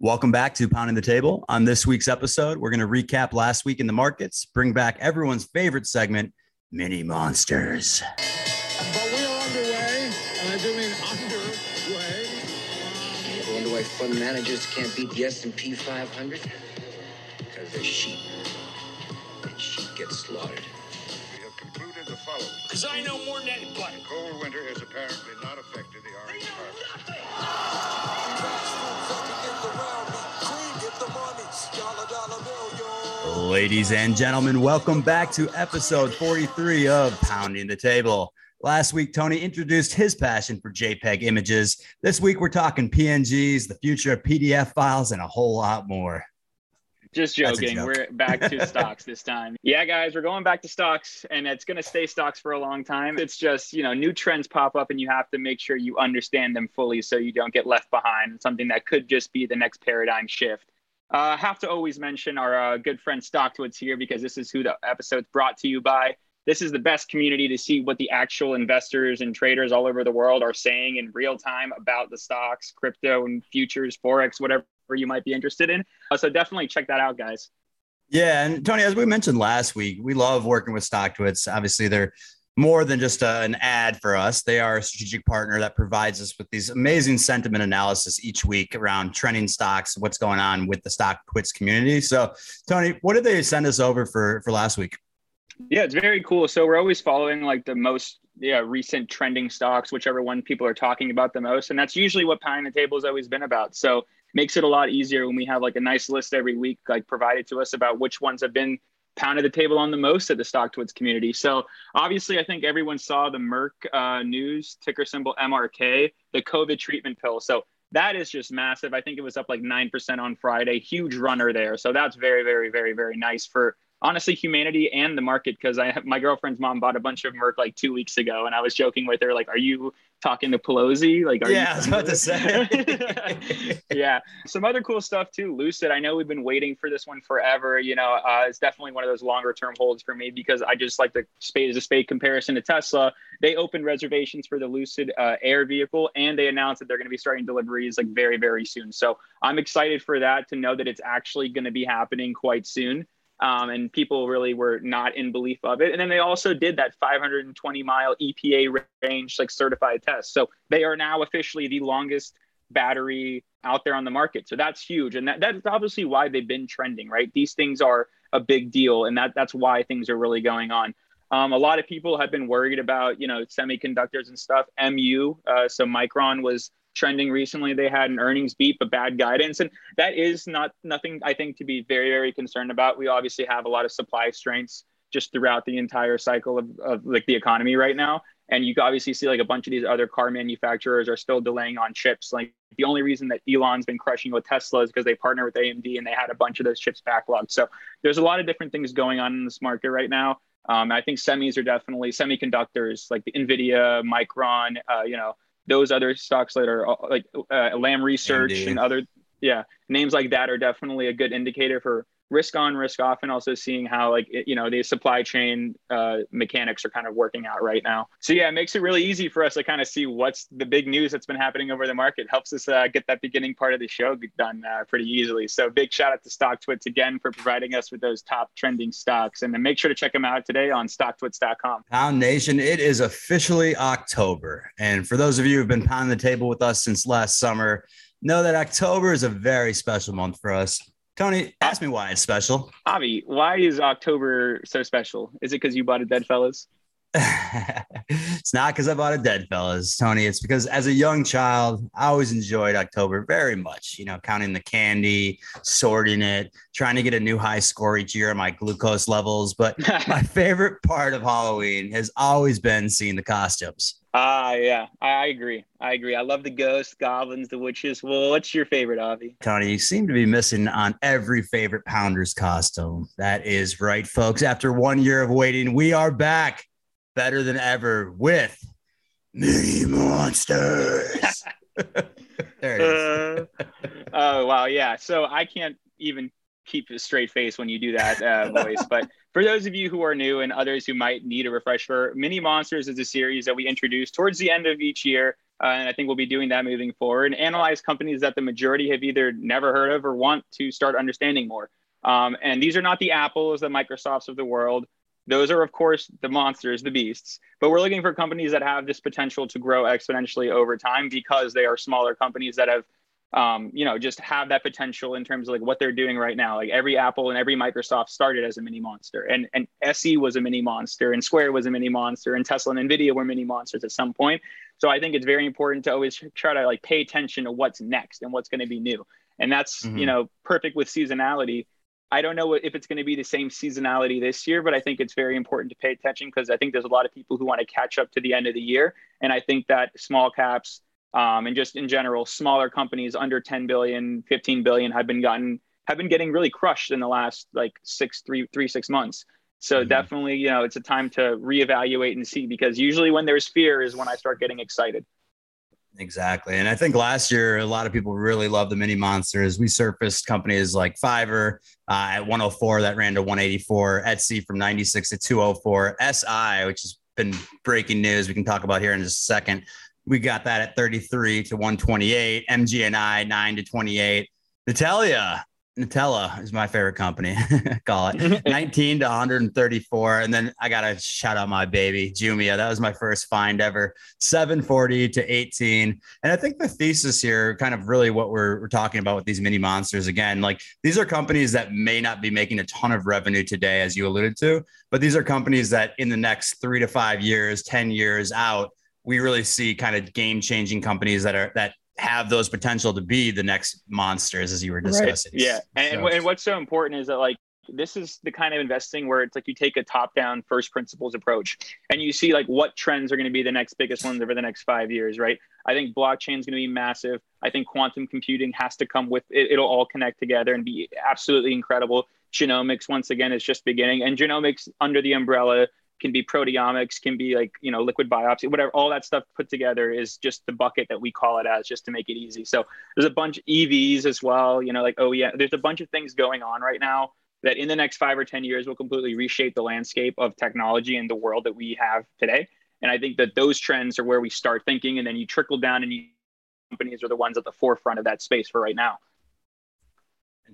Welcome back to Pounding the Table. On this week's episode, we're going to recap last week in the markets, bring back everyone's favorite segment, Mini Monsters. But we are underway, and I do mean underway. I wonder why fund managers can't beat the S&P 500? Because they're sheep. And sheep get slaughtered. We have concluded the following. Because I know more than anybody. Cold winter has apparently not affected the orange harvest. Ladies and gentlemen, welcome back to episode 43 of Pounding the Table. Last week, Tony introduced his passion for JPEG images. This week, we're talking PNGs, the future of PDF files, and a whole lot more. Just joking. joke. We're back to stocks this time. Yeah, guys, we're going back to stocks and it's going to stay stocks for a long time. It's just, you know, new trends pop up and you have to make sure you understand them fully so you don't get left behind. Something that could just be the next paradigm shift. Uh, have to always mention our uh, good friend Stocktwits here because this is who the episode's brought to you by. This is the best community to see what the actual investors and traders all over the world are saying in real time about the stocks, crypto, and futures, forex, whatever you might be interested in. Uh, so definitely check that out, guys. Yeah, and Tony, as we mentioned last week, we love working with Stocktwits. Obviously, they're more than just a, an ad for us. They are a strategic partner that provides us with these amazing sentiment analysis each week around trending stocks, what's going on with the Stocktwits community. So, Tony, what did they send us over for for last week? Yeah, it's very cool. So we're always following like the most yeah recent trending stocks, whichever one people are talking about the most, and that's usually what Pounding the Table has always been about. So makes it a lot easier when we have like a nice list every week, like provided to us about which ones have been pounded the table on the most at the Stocktwits community. So obviously, I think everyone saw the Merck uh, news ticker symbol MRK, the COVID treatment pill. So that is just massive. I think it was up like 9% on Friday, huge runner there. So that's very, very, very, very nice for honestly humanity and the market because I my girlfriend's mom bought a bunch of Merck like two weeks ago, and I was joking with her like, "Are you talking to Pelosi? Like, are Yeah, you I was about to say." yeah, some other cool stuff too. Lucid. I know we've been waiting for this one forever. You know, uh, it's definitely one of those longer term holds for me because I just like the spade is a spade comparison to Tesla. They opened reservations for the Lucid uh, Air vehicle, and they announced that they're going to be starting deliveries like very very soon. So I'm excited for that to know that it's actually going to be happening quite soon um, and people really were not in belief of it. And then they also did that 520 mile EPA range like certified test. So they are now officially the longest battery out there on the market. So that's huge, and that, that's obviously why they've been trending, right? These things are a big deal, and that that's why things are really going on. Um, a lot of people have been worried about, you know, semiconductors and stuff. MU, uh, so Micron was trending recently. They had an earnings beat, but bad guidance, and that is not nothing I think to be very very concerned about. We obviously have a lot of supply strengths just throughout the entire cycle of, of like the economy right now. And you obviously see like a bunch of these other car manufacturers are still delaying on chips. Like the only reason that Elon's been crushing with Tesla is because they partner with AMD and they had a bunch of those chips backlogged. So there's a lot of different things going on in this market right now. Um, I think semis are definitely semiconductors like the Nvidia, Micron, uh, you know, those other stocks that are uh, like uh, Lam Research AMD. and other yeah names like that are definitely a good indicator for risk on risk off and also seeing how like you know the supply chain uh, mechanics are kind of working out right now. So yeah it makes it really easy for us to kind of see what's the big news that's been happening over the market. Helps us uh, get that beginning part of the show done uh, pretty easily. So big shout out to stocktwits again for providing us with those top trending stocks. And then make sure to check them out today on stocktwits.com Pound Nation, it is officially October. And for those of you who've been pounding the table with us since last summer, know that October is a very special month for us. Tony, ask me why it's special. Avi, why is October so special? Is it because you bought a DeadFellaz? it's not because I bought a DeadFellaz, Tony. It's because as a young child, I always enjoyed October very much. You know, counting the candy, sorting it, trying to get a new high score each year on my glucose levels. But my favorite part of Halloween has always been seeing the costumes. Ah, yeah, I, I agree. I agree. I love the ghosts, goblins, the witches. Well, what's your favorite, Avi? Tony, you seem to be missing on every favorite Pounders costume. That is right, folks. After one year of waiting, we are back better than ever with Mini Monsters. there it is. Uh, oh wow, yeah. So I can't even keep a straight face when you do that uh, voice. But for those of you who are new and others who might need a refresher, Mini Monsters is a series that we introduce towards the end of each year Uh, and I think we'll be doing that moving forward and analyze companies that the majority have either never heard of or want to start understanding more. Um, and these are not the Apples, the Microsofts of the world. Those are, of course, the monsters, the beasts. But we're looking for companies that have this potential to grow exponentially over time because they are smaller companies that have, um, you know, just have that potential in terms of like what they're doing right now. Like every Apple and every Microsoft started as a mini monster, and and SE was a mini monster, and Square was a mini monster, and Tesla and Nvidia were mini monsters at some point. So I think it's very important to always try to like pay attention to what's next and what's going to be new, and that's mm-hmm. you know perfect with seasonality I don't know if it's going to be the same seasonality this year, but I think it's very important to pay attention because I think there's a lot of people who want to catch up to the end of the year. And I think that small caps um, and just in general, smaller companies under 10 billion, 15 billion have been gotten have been getting really crushed in the last like six, three, three, six months. So mm-hmm. definitely, you know, it's a time to reevaluate and see because usually when there's fear is when I start getting excited. Exactly. And I think last year, a lot of people really loved the mini monsters. We surfaced companies like Fiverr uh, at 104 that ran to 184, Etsy from 96 to 204, SI, which has been breaking news. We can talk about here in just a second. We got that at 33 to 128, MGNI 9 to 28. Natalia Nutella is my favorite company. Call it 19 to 134. And then I got to shout out my baby, Jumia. That was my first find ever, 740 to 18. And I think the thesis here, kind of really what we're, we're talking about with these mini monsters again, like these are companies that may not be making a ton of revenue today, as you alluded to, but these are companies that in the next three to five years, 10 years out, we really see kind of game changing companies that are that have those potential to be the next monsters as you were discussing. Right. Yeah. And, so. and what's so important is that like this is the kind of investing where it's like you take a top down first principles approach and you see like what trends are going to be the next biggest ones over the next five years, right? I think blockchain is going to be massive. I think quantum computing has to come with it. It'll all connect together and be absolutely incredible. Genomics, once again, is just beginning. And genomics under the umbrella can be proteomics, can be like, you know, liquid biopsy, whatever, all that stuff put together is just the bucket that we call it as just to make it easy. So there's a bunch of EVs as well, you know, like, oh yeah, there's a bunch of things going on right now that in the next five or 10 years will completely reshape the landscape of technology and the world that we have today. And I think that those trends are where we start thinking and then you trickle down and you companies are the ones at the forefront of that space for right now.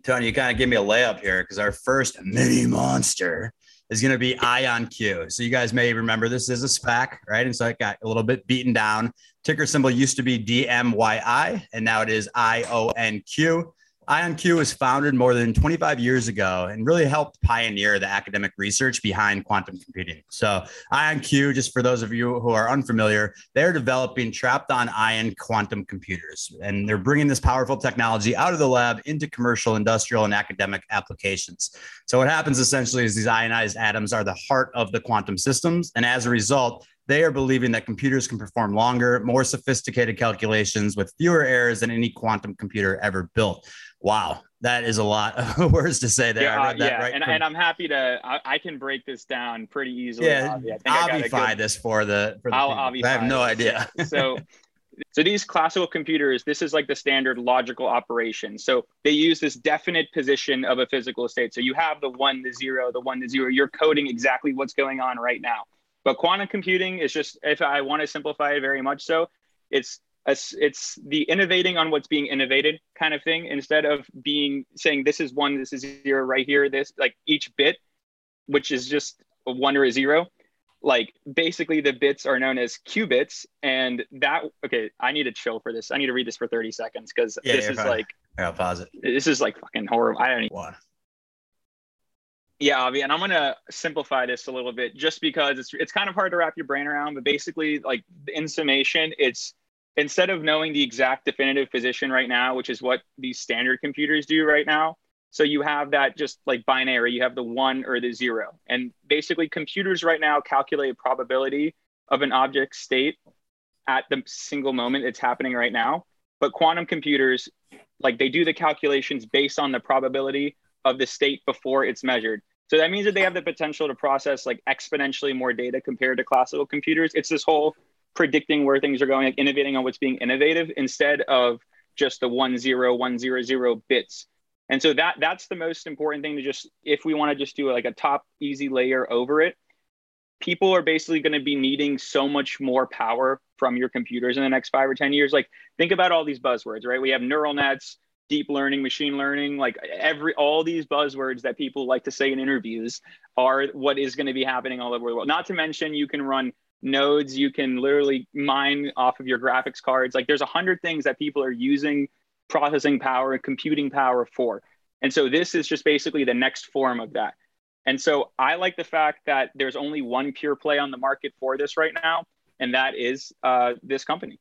Tony, you kind of give me a layup here because our first mini monster is going to be IonQ. So you guys may remember this is a SPAC, right? And so it got a little bit beaten down. Ticker symbol used to be DMYI, and now it is IONQ. IonQ was founded more than 25 years ago and really helped pioneer the academic research behind quantum computing. So, IonQ, just for those of you who are unfamiliar, they're developing trapped on ion quantum computers. And they're bringing this powerful technology out of the lab into commercial, industrial, and academic applications. So, what happens essentially is these ionized atoms are the heart of the quantum systems. And as a result, they are believing that computers can perform longer, more sophisticated calculations with fewer errors than any quantum computer ever built. Wow, that is a lot of words to say there. Yeah, uh, yeah. Right and, from... and, I'm happy to. I, I, can break this down pretty easily. Yeah, I will obify good... this for the. For the I'll I have no idea. so, so these classical computers, this is like the standard logical operation. So they use this definite position of a physical state. So you have the one, the zero, the one, the zero. You're coding exactly what's going on right now. But quantum computing is just, if I want to simplify it very much so, it's it's the innovating on what's being innovated kind of thing instead of being saying this is one this is zero right here this like each bit which is just a one or a zero like basically the bits are known as qubits and that okay i need to chill for this i need to read this for 30 seconds because yeah, this is fine. like I'll pause it this is like fucking horrible i don't even yeah, Avi, and I'm gonna simplify this a little bit just because it's it's kind of hard to wrap your brain around. But basically, like in summation, it's instead of knowing the exact definitive position right now, which is what these standard computers do right now. So you have that just like binary, you have the one or the zero. And basically, computers right now calculate probability of an object state at the single moment it's happening right now. But quantum computers, like they do the calculations based on the probability of the state before it's measured. So that means that they have the potential to process like exponentially more data compared to classical computers. It's this whole predicting where things are going, like innovating on what's being innovative instead of just the one zero one zero zero bits. And so that that's the most important thing to just if we want to just do like a top easy layer over it. people are basically going to be needing so much more power from your computers in the next five or 10 years. Like, think about all these buzzwords, right? We have neural nets, deep learning, machine learning, like every, all these buzzwords that people like to say in interviews are what is going to be happening all over the world. Not to mention, you can run nodes, you can literally mine off of your graphics cards. Like, there's a hundred things that people are using processing power and computing power for. And so, this is just basically the next form of that. And so I like the fact that there's only one pure play on the market for this right now, and that is uh, this company.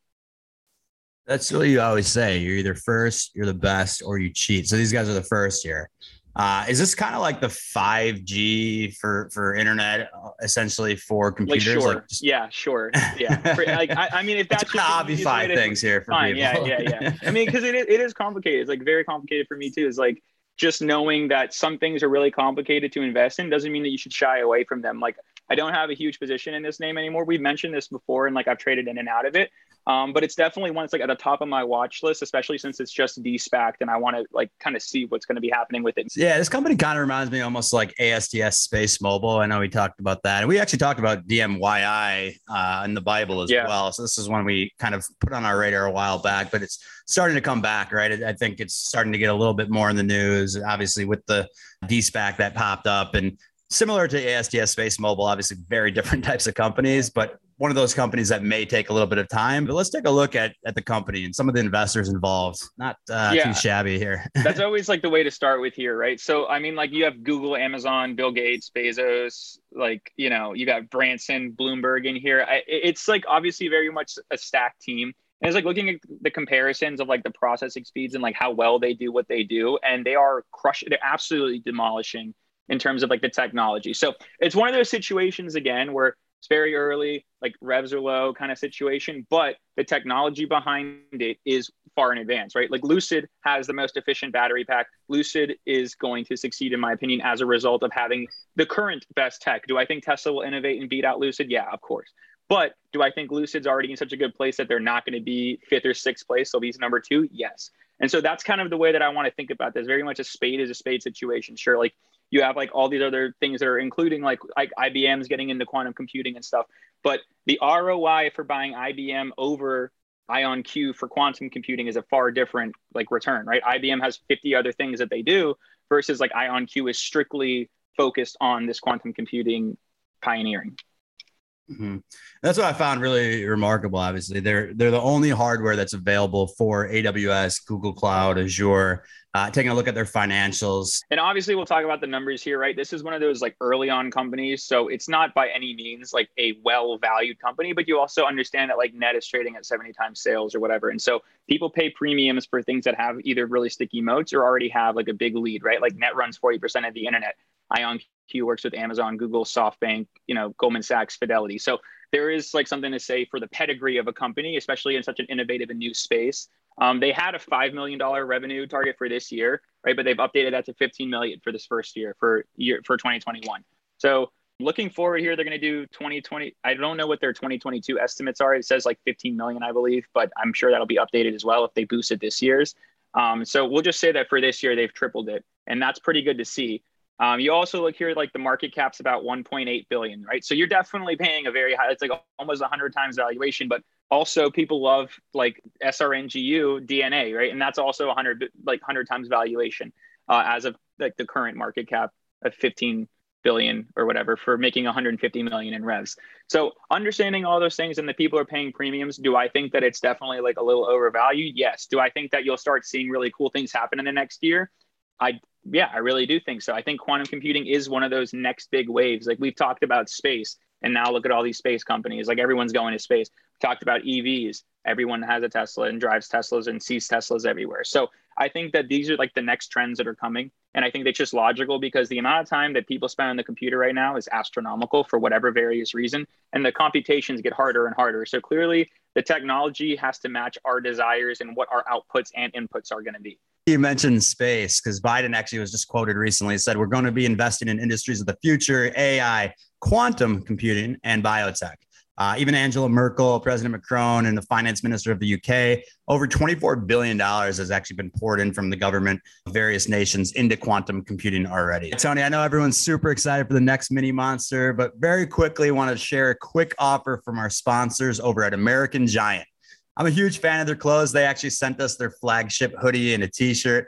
That's what you always say. You're either first, you're the best, or you cheat. So these guys are the first here. Uh, is this kind of like the 5G for for internet, uh, essentially for computers? Like, sure. Like just... Yeah, sure. Yeah. For, like I, I, mean, if that's just obfuscate things here for fine. people. Yeah, yeah, yeah. I mean, because it, it is complicated. It's like very complicated for me too. It's like just knowing that some things are really complicated to invest in doesn't mean that you should shy away from them. Like I don't have a huge position in this name anymore. We've mentioned this before, and like I've traded in and out of it. Um, but it's definitely one that's like at the top of my watch list, especially since it's just de-SPACed and I want to like kind of see what's going to be happening with it. Yeah, this company kind of reminds me almost like ASTS Space Mobile. I know we talked about that. And we actually talked about DMYI uh, in the Bible as yeah. well. So this is one we kind of put on our radar a while back, but it's starting to come back, right? I think it's starting to get a little bit more in the news, obviously with the de-SPAC that popped up and similar to ASTS Space Mobile, obviously very different types of companies, but one of those companies that may take a little bit of time. But let's take a look at at the company and some of the investors involved. Not uh, yeah. too shabby here. That's always like the way to start with here, right? So I mean, like you have Google, Amazon, Bill Gates, Bezos, like you know, you got Branson, Bloomberg in here. I, it's like obviously very much a stacked team. And it's like looking at the comparisons of like the processing speeds and like how well they do what they do, and they are crushing. They're absolutely demolishing in terms of like the technology. So it's one of those situations again where it's very early, like revs are low kind of situation, but the technology behind it is far in advance, right? Like Lucid has the most efficient battery pack. Lucid is going to succeed, in my opinion, as a result of having the current best tech. Do I think Tesla will innovate and beat out Lucid? Yeah, of course. But do I think Lucid's already in such a good place that they're not going to be fifth or sixth place? They'll be number two? Yes. And so that's kind of the way that I want to think about this. Very much a spade is a spade situation. Sure, like you have like all these other things that are including like like IBM's getting into quantum computing and stuff. But the ROI for buying IBM over IonQ for quantum computing is a far different like return, right? IBM has 50 other things that they do versus like IonQ is strictly focused on this quantum computing pioneering. Mm-hmm. That's what I found really remarkable. Obviously, they're they're the only hardware that's available for AWS, Google Cloud, Azure. Uh, taking a look at their financials, and obviously we'll talk about the numbers here, right? This is one of those like early on companies, so it's not by any means like a well valued company, but you also understand that like Net is trading at seventy times sales or whatever, and so people pay premiums for things that have either really sticky moats or already have like a big lead, right? Like Net runs forty percent of the internet. Ion Q works with Amazon, Google, SoftBank, you know, Goldman Sachs, Fidelity. So there is like something to say for the pedigree of a company, especially in such an innovative and new space. Um, they had a five million dollar revenue target for this year, right? But they've updated that to 15 million for this first year for year for 2021. So looking forward here, they're going to do 2020. I don't know what their 2022 estimates are. It says like 15 million, I believe, but I'm sure that'll be updated as well if they boosted this year's. Um, so we'll just say that for this year, they've tripled it, and that's pretty good to see. Um, you also look here, like the market cap's about 1.8 billion, right? So you're definitely paying a very high. It's like almost 100 times valuation. But also, people love like SRNGU DNA, right? And that's also 100 like 100 times valuation uh, as of like the current market cap of 15 billion or whatever for making 150 million in revs. So understanding all those things and the people are paying premiums, do I think that it's definitely like a little overvalued? Yes. Do I think that you'll start seeing really cool things happen in the next year? I yeah, I really do think so. I think quantum computing is one of those next big waves. Like we've talked about space, and now look at all these space companies. Like everyone's going to space. We talked about EVs. Everyone has a Tesla and drives Teslas and sees Teslas everywhere. So I think that these are like the next trends that are coming. And I think it's just logical because the amount of time that people spend on the computer right now is astronomical for whatever various reason. And the computations get harder and harder. So clearly the technology has to match our desires and what our outputs and inputs are going to be. You mentioned space because Biden actually was just quoted recently. said we're going to be investing in industries of the future, AI, quantum computing, and biotech. Uh, even Angela Merkel, President Macron, and the finance minister of the UK, over $24 billion has actually been poured in from the government of various nations into quantum computing already. Tony, I know everyone's super excited for the next mini monster, but very quickly want to share a quick offer from our sponsors over at American Giant. I'm a huge fan of their clothes. They actually sent us their flagship hoodie and a t shirt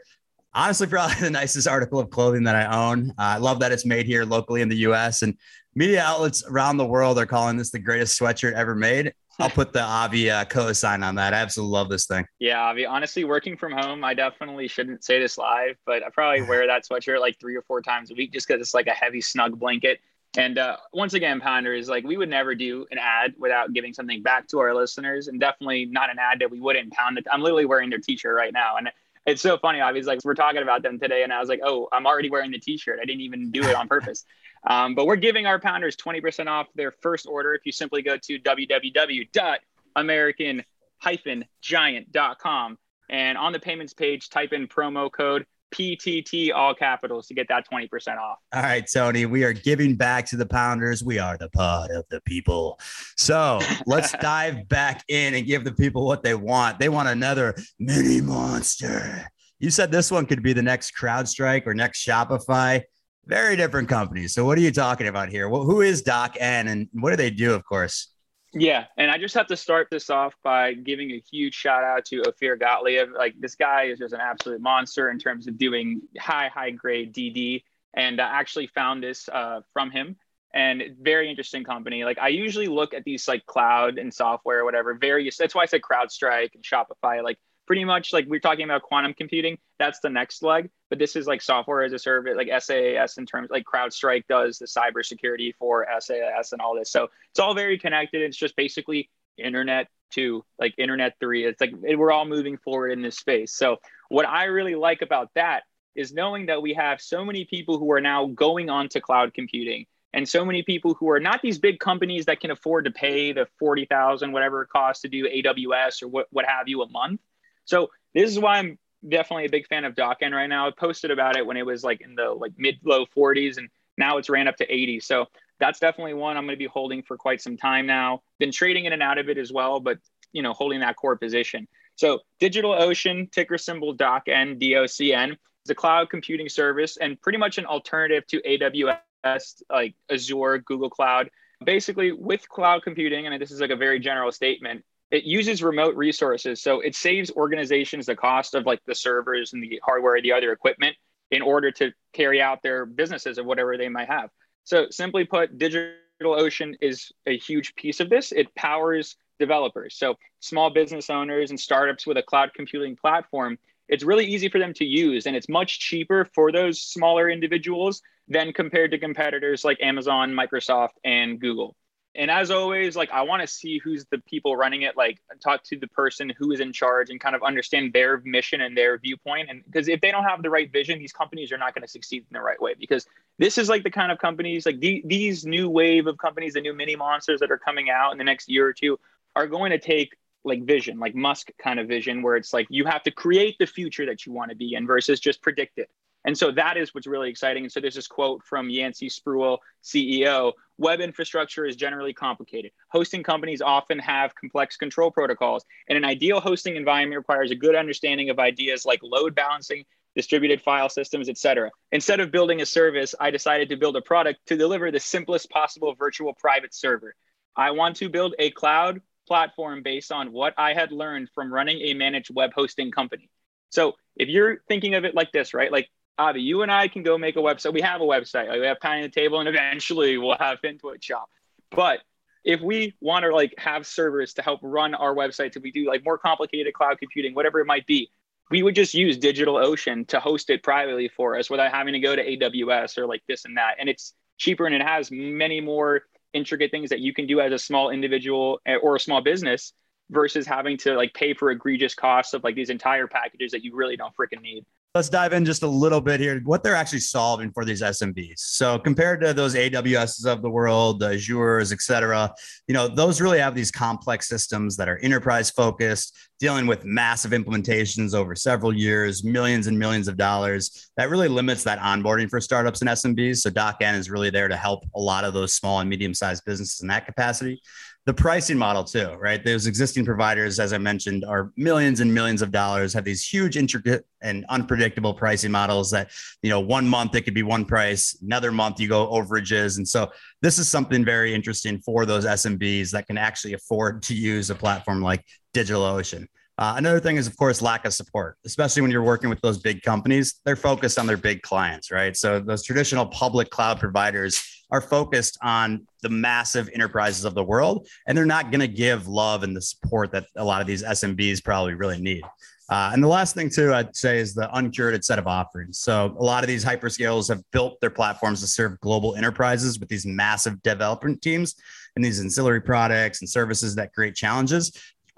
honestly probably the nicest article of clothing that I own. Uh, I love that it's made here locally in the US and media outlets around the world are calling this the greatest sweatshirt ever made. I'll put the Avi uh, co-sign on that. I absolutely love this thing. Yeah, Avi. Honestly, working from home, I definitely shouldn't say this live, but I probably wear that sweatshirt like three or four times a week just because it's like a heavy, snug blanket. And uh, once again, Pounders, like we would never do an ad without giving something back to our listeners, and definitely not an ad that we wouldn't pound. It. I'm literally wearing their T-shirt right now, and it's so funny. I was like, we're talking about them today, and I was like, oh, I'm already wearing the T-shirt. I didn't even do it on purpose. Um, but we're giving our pounders 20% off their first order if you simply go to www.american-giant.com and on the payments page, type in promo code PTT all capitals to get that 20% off. All right, Tony, we are giving back to the Pounders. We are the pod of the people. So let's dive back in and give the people what they want. They want another mini monster. You said this one could be the next CrowdStrike or next Shopify. Very different companies. So what are you talking about here? Well, who is Doc N and what do they do, of course? Yeah, and I just have to start this off by giving a huge shout out to Ophir Gottlieb. Like this guy is just an absolute monster in terms of doing high, high grade DD. And I actually found this uh, from him, and very interesting company. Like I usually look at these like cloud and software, or whatever. Various. That's why I said CrowdStrike and Shopify. Like pretty much like we're talking about quantum computing. That's the next leg, but this is like software as a service, like SaaS in terms like CrowdStrike does the cybersecurity for SaaS and all this. So it's all very connected. It's just basically internet two, like internet three. It's like we're all moving forward in this space. So what I really like about that is knowing that we have so many people who are now going on to cloud computing and so many people who are not these big companies that can afford to pay the 40,000 whatever it costs to do AWS or what what have you a month so this is why I'm definitely a big fan of DocN right now. I posted about it when it was like in the like mid low 40s, and now it's ran up to 80. So that's definitely one I'm going to be holding for quite some time now. Been trading in and out of it as well, but you know, holding that core position. So DigitalOcean, ticker symbol DocN, D-O-C-N, is a cloud computing service and pretty much an alternative to AWS, like Azure, Google Cloud. Basically, with cloud computing, and this is like a very general statement, it uses remote resources. So it saves organizations the cost of like the servers and the hardware the other equipment in order to carry out their businesses or whatever they might have. So simply put DigitalOcean is a huge piece of this. It powers developers. So small business owners and startups with a cloud computing platform it's really easy for them to use and it's much cheaper for those smaller individuals than compared to competitors like amazon microsoft and google and as always like i want to see who's the people running it like talk to the person who is in charge and kind of understand their mission and their viewpoint. And because if they don't have the right vision these companies are not going to succeed in the right way. Because this is like the kind of companies like the, these new wave of companies the new mini monsters that are coming out in the next year or two are going to take like vision like musk kind of vision where it's like you have to create the future that you want to be in versus just predict it and so that is what's really exciting. And so there's this quote from Yancey Spruill, CEO Web infrastructure is generally complicated. Hosting companies often have complex control protocols, and an ideal hosting environment requires a good understanding of ideas like load balancing, distributed file systems, etc. Instead of building a service, I decided to build a product to deliver the simplest possible virtual private server. I want to build a cloud platform based on what I had learned from running a managed web hosting company. So if you're thinking of it like this, right? Like Avi, you and I can go make a website. We have a website. Like we have Pounding the Table, and eventually we'll have Fintoid Shop. But if we want to like have servers to help run our websites, if we do like more complicated cloud computing, whatever it might be, we would just use DigitalOcean to host it privately for us without having to go to AWS or like this and that. And it's cheaper and it has many more intricate things that you can do as a small individual eh, or a small business versus having to like pay for egregious costs of like these entire packages that you really don't freaking need let's dive in just a little bit here what they're actually solving for these SMBs. So compared to those AWSs of the world, the Azures, et cetera, you know, those really have these complex systems that are enterprise focused, dealing with massive implementations over several years, millions and millions of dollars. That really limits that onboarding for startups and SMBs. So DocN is really there to help a lot of those small and medium sized businesses in that capacity. the pricing model too, right? Those existing providers, as I mentioned, are millions and millions of dollars, have these huge, intricate, and unpredictable pricing models that, you know, one month it could be one price, another month you go overages. And so this is something very interesting for those SMBs that can actually afford to use a platform like DigitalOcean. Uh, another thing is, of course, lack of support, especially when you're working with those big companies. They're focused on their big clients, right? So those traditional public cloud providers are focused on the massive enterprises of the world, and they're not going to give love and the support that a lot of these SMBs probably really need. Uh, and the last thing, too, I'd say is the uncurated set of offerings. So, a lot of these hyperscalers have built their platforms to serve global enterprises with these massive development teams and these ancillary products and services that create challenges.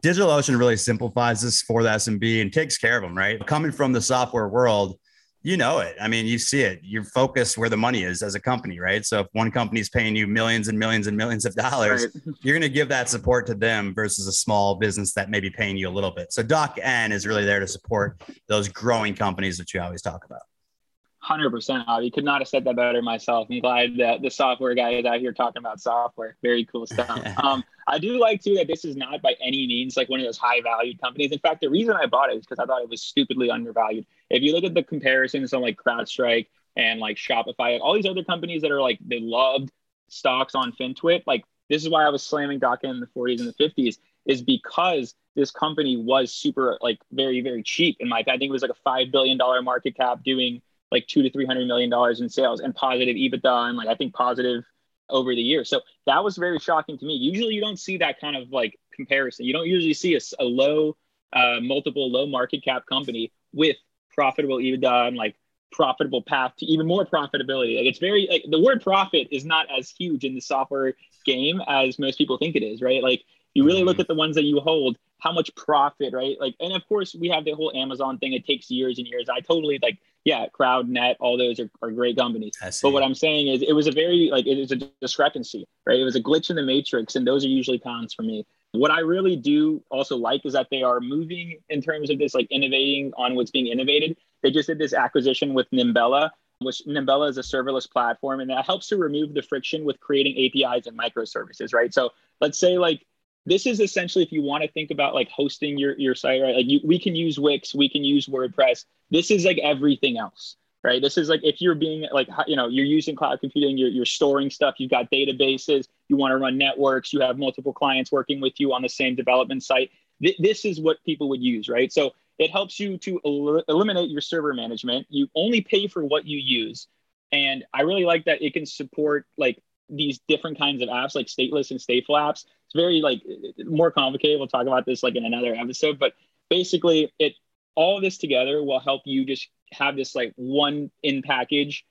DigitalOcean really simplifies this for the SMB and takes care of them, right? Coming from the software world, you know it. I mean, you see it. You're focused where the money is as a company, right? So if one company is paying you millions and millions and millions of dollars, right. you're going to give that support to them versus a small business that may be paying you a little bit. So Doc N is really there to support those growing companies that you always talk about. Hundred percent, Avi. Could not have said that better myself. I'm glad that the software guy is out here talking about software. Very cool stuff. um, I do like too that this is not by any means like one of those high valued companies. In fact, the reason I bought it is because I thought it was stupidly undervalued. If you look at the comparisons on like CrowdStrike and like Shopify, all these other companies that are like they loved stocks on FinTwit, like this is why I was slamming Doc in the 40s and the 50s, is because this company was super like very very cheap in my opinion. I think it was like a five billion dollar market cap doing like two to three hundred million dollars in sales and positive EBITDA and like I think positive over the years. So that was very shocking to me. Usually you don't see that kind of like comparison. You don't usually see a, a low uh, multiple low market cap company with profitable EBITDA and like profitable path to even more profitability. Like it's very like the word profit is not as huge in the software game as most people think it is, right? Like you really look mm-hmm. at the ones that you hold, how much profit, right? Like, and of course we have the whole Amazon thing. It takes years and years. I totally like yeah, CrowdNet, all those are, are great companies. But what I'm saying is it was a very like it was a discrepancy, right? It was a glitch in the matrix, and those are usually pounds for me. What I really do also like is that they are moving in terms of this like innovating on what's being innovated. They just did this acquisition with Nimbella, which Nimbella is a serverless platform, and that helps to remove the friction with creating APIs and microservices, right? So let's say like this is essentially if you want to think about like hosting your, your site right? Like you, we can use wix we can use wordpress. This is like everything else right? This is like if you're being like you know you're using cloud computing you're, you're storing stuff you've got databases you want to run networks you have multiple clients working with you on the same development site Th- this is what people would use right? So it helps you to el- eliminate your server management. You only pay for what you use. And i really like that it can support like these different kinds of apps like stateless and stateful apps it's very like more complicated. We'll talk about this like in another episode but basically it all this together will help you just have this like one in package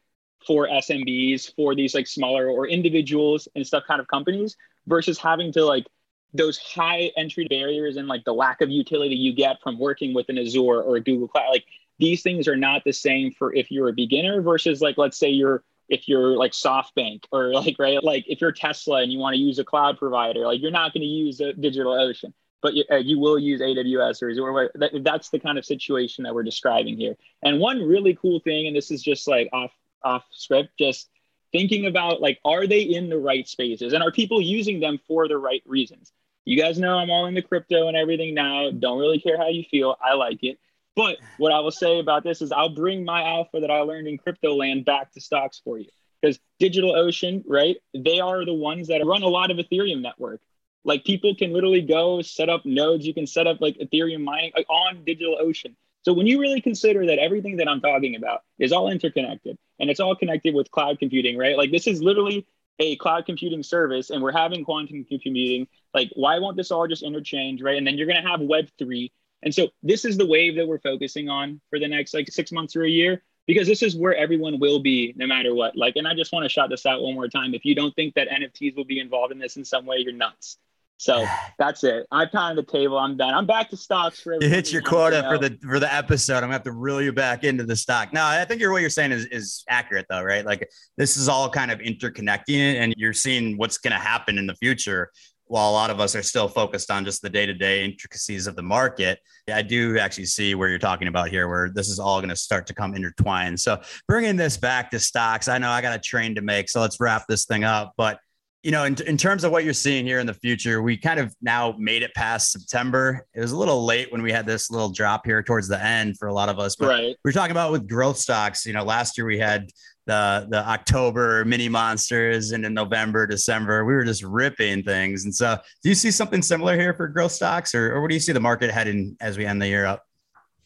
for SMBs for these like smaller or individuals and stuff kind of companies versus having to like those high entry barriers and like the lack of utility you get from working with an Azure or a Google Cloud. Like these things are not the same for if you're a beginner versus like let's say you're if you're like SoftBank or like right like if you're Tesla and you want to use a cloud provider like you're not going to use a DigitalOcean but you, uh, you will use AWS or Azure. That, that's the kind of situation that we're describing here. And one really cool thing, and this is just like off off script, just thinking about like are they in the right spaces and are people using them for the right reasons? You guys know I'm all in the crypto and everything now. Don't really care how you feel. I like it. But what I will say about this is I'll bring my alpha that I learned in crypto land back to stocks for you. Because DigitalOcean, right? They are the ones that run a lot of Ethereum network. Like people can literally go set up nodes. You can set up like Ethereum mining like, on DigitalOcean. So when you really consider that everything that I'm talking about is all interconnected and it's all connected with cloud computing, right? Like this is literally a cloud computing service and we're having quantum computing. Like why won't this all just interchange, right? And then you're going to have web 3 and so this is the wave that we're focusing on for the next like six months or a year, because this is where everyone will be no matter what. Like, and I just want to shout this out one more time. If you don't think that NFTs will be involved in this in some way, you're nuts. So that's it. I've pounded the table. I'm done. I'm back to stocks for You hit your quota for the for the episode. I'm gonna have to reel you back into the stock. No, I think you're what you're saying is is accurate though, right? Like this is all kind of interconnecting, and you're seeing what's gonna happen in the future while a lot of us are still focused on just the day-to-day intricacies of the market i do actually see where you're talking about here where this is all going to start to come intertwined. So bringing this back to stocks i know i got a train to make so let's wrap this thing up. But you know, in, in terms of what you're seeing here in the future, we kind of now made it past September. It was a little late when we had this little drop here towards the end for a lot of us. But Right. we're talking about with growth stocks. You know, last year we had the the October mini monsters, and in November, December, we were just ripping things. And so, do you see something similar here for growth stocks, or, or where do you see the market heading as we end the year up?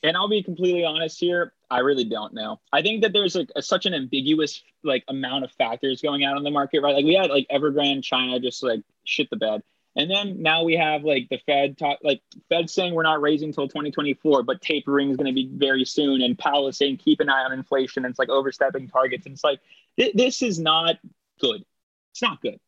And I'll be completely honest here. I really don't know. I think that there's like a, such an ambiguous like amount of factors going out on the market, right? Like we had like Evergrande, China just like shit the bed. And then now we have like the Fed talk, like Fed saying we're not raising until 2024, but tapering is going to be very soon. And Powell is saying keep an eye on inflation. And it's like overstepping targets. And it's like th- this is not good. It's not good.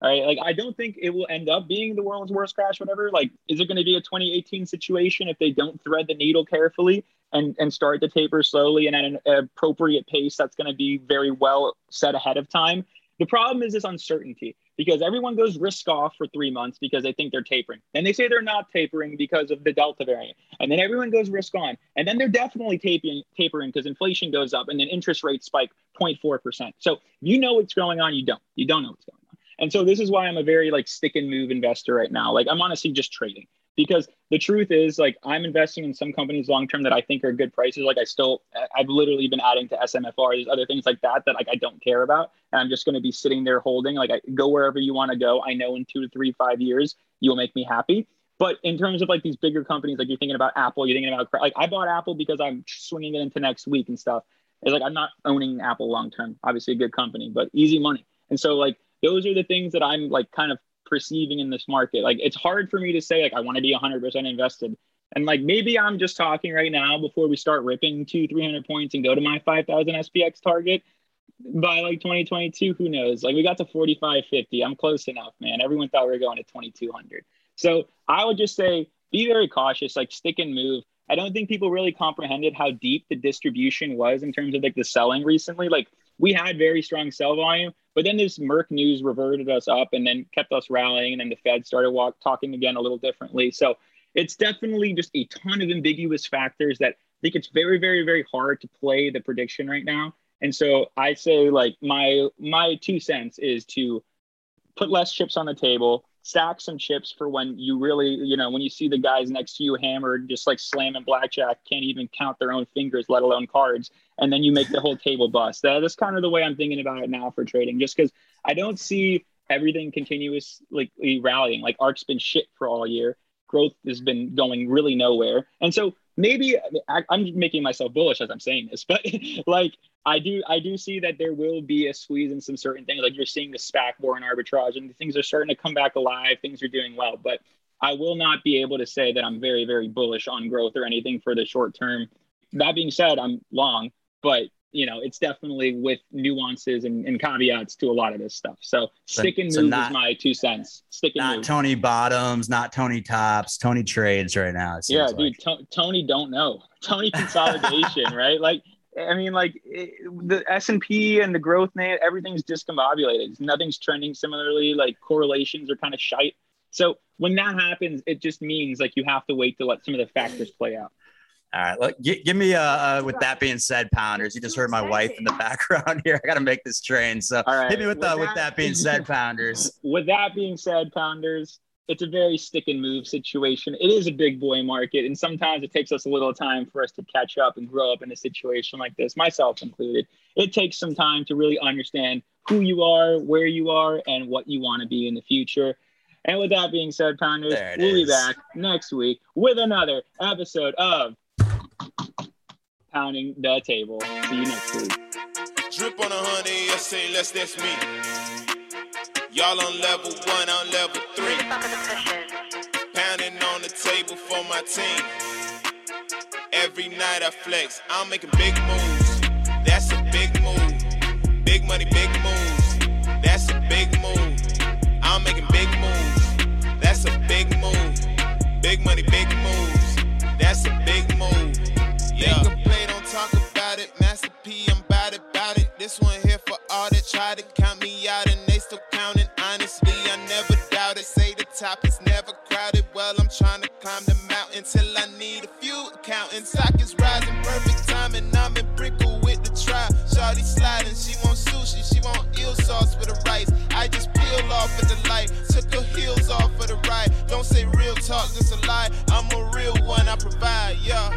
All right. Like I don't think it will end up being the world's worst crash, whatever. Like, is it going to be a 2018 situation if they don't thread the needle carefully and and start to taper slowly and at an appropriate pace that's going to be very well set ahead of time? The problem is this uncertainty because everyone goes risk off for three months because they think they're tapering. Then they say they're not tapering because of the Delta variant. And then everyone goes risk on. And then they're definitely tapering tapering because inflation goes up and then interest rates spike 0.4%. So you know what's going on, you don't. You don't know what's going on. And so this is why I'm a very like stick and move investor right now. Like I'm honestly just trading because the truth is like I'm investing in some companies long term that I think are good prices. Like I still I've literally been adding to SMFR. There's other things like that that like I don't care about. And I'm just going to be sitting there holding. Like I go wherever you want to go. I know in two to three, five years you'll make me happy. But in terms of like these bigger companies, like you're thinking about Apple, you're thinking about like I bought Apple because I'm swinging it into next week and stuff. It's like I'm not owning Apple long term. Obviously a good company, but easy money. And so like those are the things that I'm like kind of perceiving in this market. Like it's hard for me to say like I want to be 100% invested. And like maybe I'm just talking right now before we start ripping two 300 points and go to my 5,000 SPX target by like 2022. Who knows? Like we got to 45, 50. I'm close enough, man. Everyone thought we were going to 2,200. So I would just say be very cautious, like stick and move. I don't think people really comprehended how deep the distribution was in terms of like the selling recently. Like we had very strong sell volume, but then this Merck news reverted us up and then kept us rallying. And then the Fed started walk, talking again a little differently. So it's definitely just a ton of ambiguous factors that I think it's very, very, very hard to play the prediction right now. And so I say like my my two cents is to put less chips on the table, stack some chips for when you really, you know, when you see the guys next to you hammered, just like slamming blackjack, can't even count their own fingers, let alone cards, and then you make the whole table bust. That, that's kind of the way I'm thinking about it now for trading, just because I don't see everything continuously rallying. Like ARK's been shit for all year. Growth has been going really nowhere. And so maybe I, I'm making myself bullish as I'm saying this, but like I do, I do see that there will be a squeeze in some certain things. Like you're seeing the SPAC war and arbitrage, and things are starting to come back alive. Things are doing well, but I will not be able to say that I'm very, very bullish on growth or anything for the short term. That being said, I'm long, but you know, it's definitely with nuances and, and caveats to a lot of this stuff. So stick and so move not- is my two cents. Stick and Not move. Tony Bottoms, not Tony Tops, Tony Trades right now. yeah, dude, like. To- Tony don't know. Tony consolidation, right? Like, I mean, like it, the S and P and the growth net, everything's discombobulated. Nothing's trending similarly. Like correlations are kind of shite. So when that happens, it just means like you have to wait to let some of the factors play out. All right, look, gi- give me uh, uh, with that being said, pounders. You just heard my wife in the background here. I got to make this train, so All right, hit me with with uh, with that- that being said, pounders. With that being said, pounders, it's a very stick and move situation. It is a big boy market, and sometimes it takes us a little time for us to catch up and grow up in a situation like this, myself included. It takes some time to really understand who you are, where you are, and what you want to be in the future. And with that being said, pounders, we'll be back next week with another episode of Pounding the Table. See you next week. Drip on a honey, I say less, that's me. Y'all on level one, I'm level three. Pounding on the table for my team. Every night I flex, I'm making big moves. That's a big move. Big money, big moves. That's a big move. I'm making big moves. That's a big move. Big money, big moves. That's a big move. Yeah about it. Master P, I'm about it, about it. This one here for all that try to count me out and they still counting. Honestly, I never doubt it. Say the top is never crowded. Well, I'm trying to climb the mountain till I need a few accountants. Stock is rising, perfect timing. I'm in prickle with the try. Shawty sliding, she want sushi, she want eel sauce with the rice. I just peel off with the light, took her heels off for the ride. Don't say real talk, just a lie. I'm a real one, I provide, yeah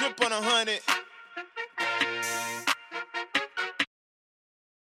drip on a hundred.